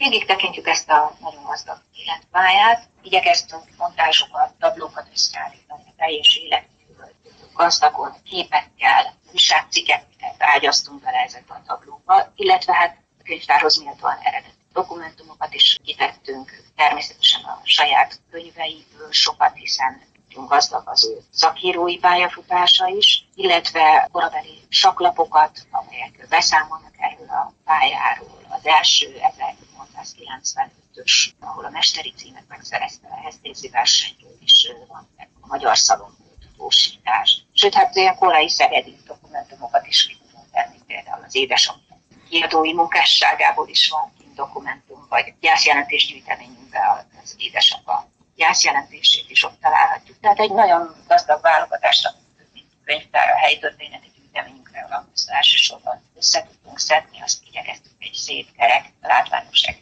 Végig tekintjük ezt a nagyon gazdag életpályát, igyekeztünk montázsokat, tablókat összeállítani a teljes életművől, gazdagon, képekkel, újságcikkeket ágyaztunk bele ezekbe a tablóba, illetve hát a könyvtárhoz méltóan eredeti dokumentumokat is kitettünk, természetesen a saját könyveiből sokat, hiszen gazdag az ő szakírói pályafutása is, illetve korabeli saklapokat, amelyek beszámolnak erről a pályáról. Az első 1895-ös, ahol a mesteri címet megszerezte a Hesztézi versenyről is van meg a Magyar Szalon tudósítás. Sőt, hát ilyen korai szegedi dokumentumokat is ki tudunk tenni, például az édesapja kiadói munkásságából is van dokumentum, vagy gyászjelentés gyűjteményünkbe az édesapa gyászjelentését is ott találhatjuk. Tehát egy nagyon gazdag válogatásra könyvtár a helyi történeti gyűjteményünkre, ahol elsősorban össze tudtunk szedni, azt igyekeztünk egy szép kerek látványosság